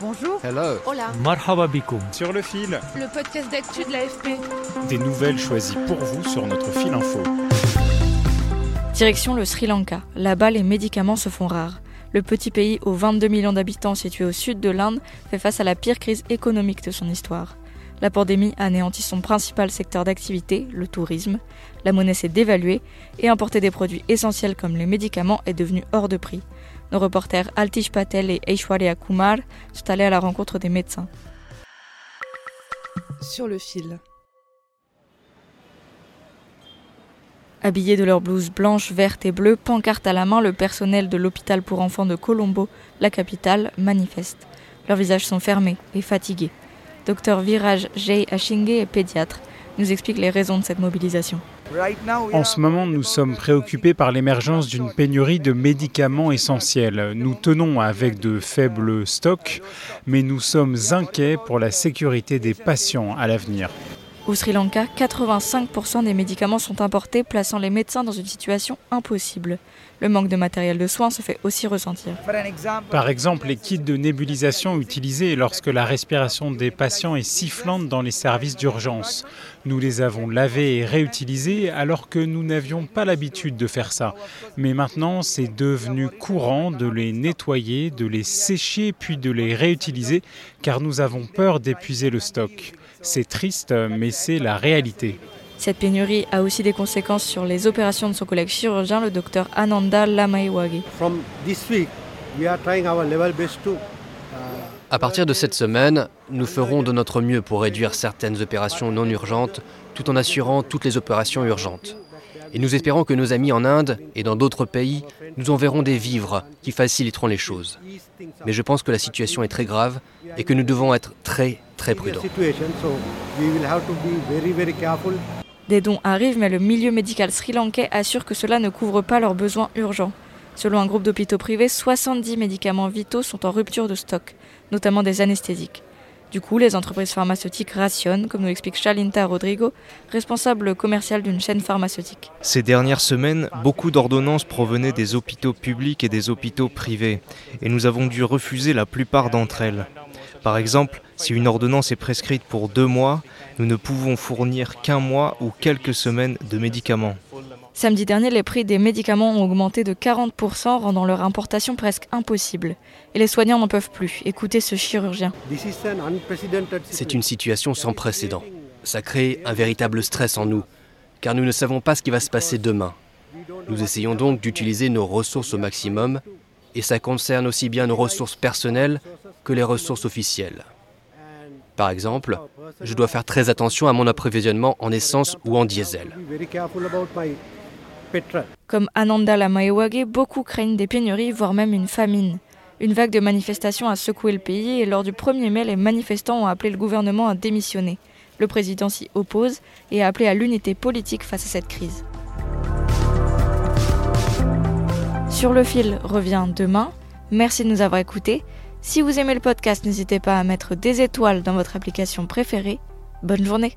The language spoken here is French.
Bonjour. Hello. Hola. Marhaba. Sur le fil, Le podcast d'actu de l'AFP. des nouvelles choisies pour vous sur notre fil info. Direction le Sri Lanka. Là-bas, les médicaments se font rares. Le petit pays aux 22 millions d'habitants situé au sud de l'Inde fait face à la pire crise économique de son histoire. La pandémie a anéanti son principal secteur d'activité, le tourisme. La monnaie s'est dévaluée et importer des produits essentiels comme les médicaments est devenu hors de prix. Nos reporters Altish Patel et Aishwarya Kumar sont allés à la rencontre des médecins. Sur le fil. Habillés de leurs blouses blanches, vertes et bleues, pancarte à la main, le personnel de l'hôpital pour enfants de Colombo, la capitale, manifeste. Leurs visages sont fermés et fatigués. Docteur Viraj Jay Ashinge est pédiatre. Nous explique les raisons de cette mobilisation. En ce moment, nous sommes préoccupés par l'émergence d'une pénurie de médicaments essentiels. Nous tenons avec de faibles stocks, mais nous sommes inquiets pour la sécurité des patients à l'avenir. Au Sri Lanka, 85% des médicaments sont importés, plaçant les médecins dans une situation impossible. Le manque de matériel de soins se fait aussi ressentir. Par exemple, les kits de nébulisation utilisés lorsque la respiration des patients est sifflante dans les services d'urgence. Nous les avons lavés et réutilisés alors que nous n'avions pas l'habitude de faire ça. Mais maintenant, c'est devenu courant de les nettoyer, de les sécher puis de les réutiliser car nous avons peur d'épuiser le stock. C'est triste, mais c'est la réalité. Cette pénurie a aussi des conséquences sur les opérations de son collègue chirurgien, le docteur Ananda Lamaiwage. From this week, we are trying our level best to À partir de cette semaine, nous ferons de notre mieux pour réduire certaines opérations non urgentes tout en assurant toutes les opérations urgentes. Et nous espérons que nos amis en Inde et dans d'autres pays nous enverront des vivres qui faciliteront les choses. Mais je pense que la situation est très grave et que nous devons être très très prudents. Des dons arrivent, mais le milieu médical sri-lankais assure que cela ne couvre pas leurs besoins urgents. Selon un groupe d'hôpitaux privés, 70 médicaments vitaux sont en rupture de stock, notamment des anesthésiques. Du coup, les entreprises pharmaceutiques rationnent, comme nous explique Shalinta Rodrigo, responsable commercial d'une chaîne pharmaceutique. Ces dernières semaines, beaucoup d'ordonnances provenaient des hôpitaux publics et des hôpitaux privés, et nous avons dû refuser la plupart d'entre elles. Par exemple, si une ordonnance est prescrite pour deux mois, nous ne pouvons fournir qu'un mois ou quelques semaines de médicaments. Samedi dernier, les prix des médicaments ont augmenté de 40%, rendant leur importation presque impossible. Et les soignants n'en peuvent plus. Écoutez ce chirurgien. C'est une situation sans précédent. Ça crée un véritable stress en nous, car nous ne savons pas ce qui va se passer demain. Nous essayons donc d'utiliser nos ressources au maximum, et ça concerne aussi bien nos ressources personnelles que les ressources officielles. Par exemple, je dois faire très attention à mon approvisionnement en essence ou en diesel. Comme Ananda Lamaiwage, beaucoup craignent des pénuries, voire même une famine. Une vague de manifestations a secoué le pays et lors du 1er mai, les manifestants ont appelé le gouvernement à démissionner. Le président s'y oppose et a appelé à l'unité politique face à cette crise. Sur le fil revient demain. Merci de nous avoir écoutés. Si vous aimez le podcast, n'hésitez pas à mettre des étoiles dans votre application préférée. Bonne journée.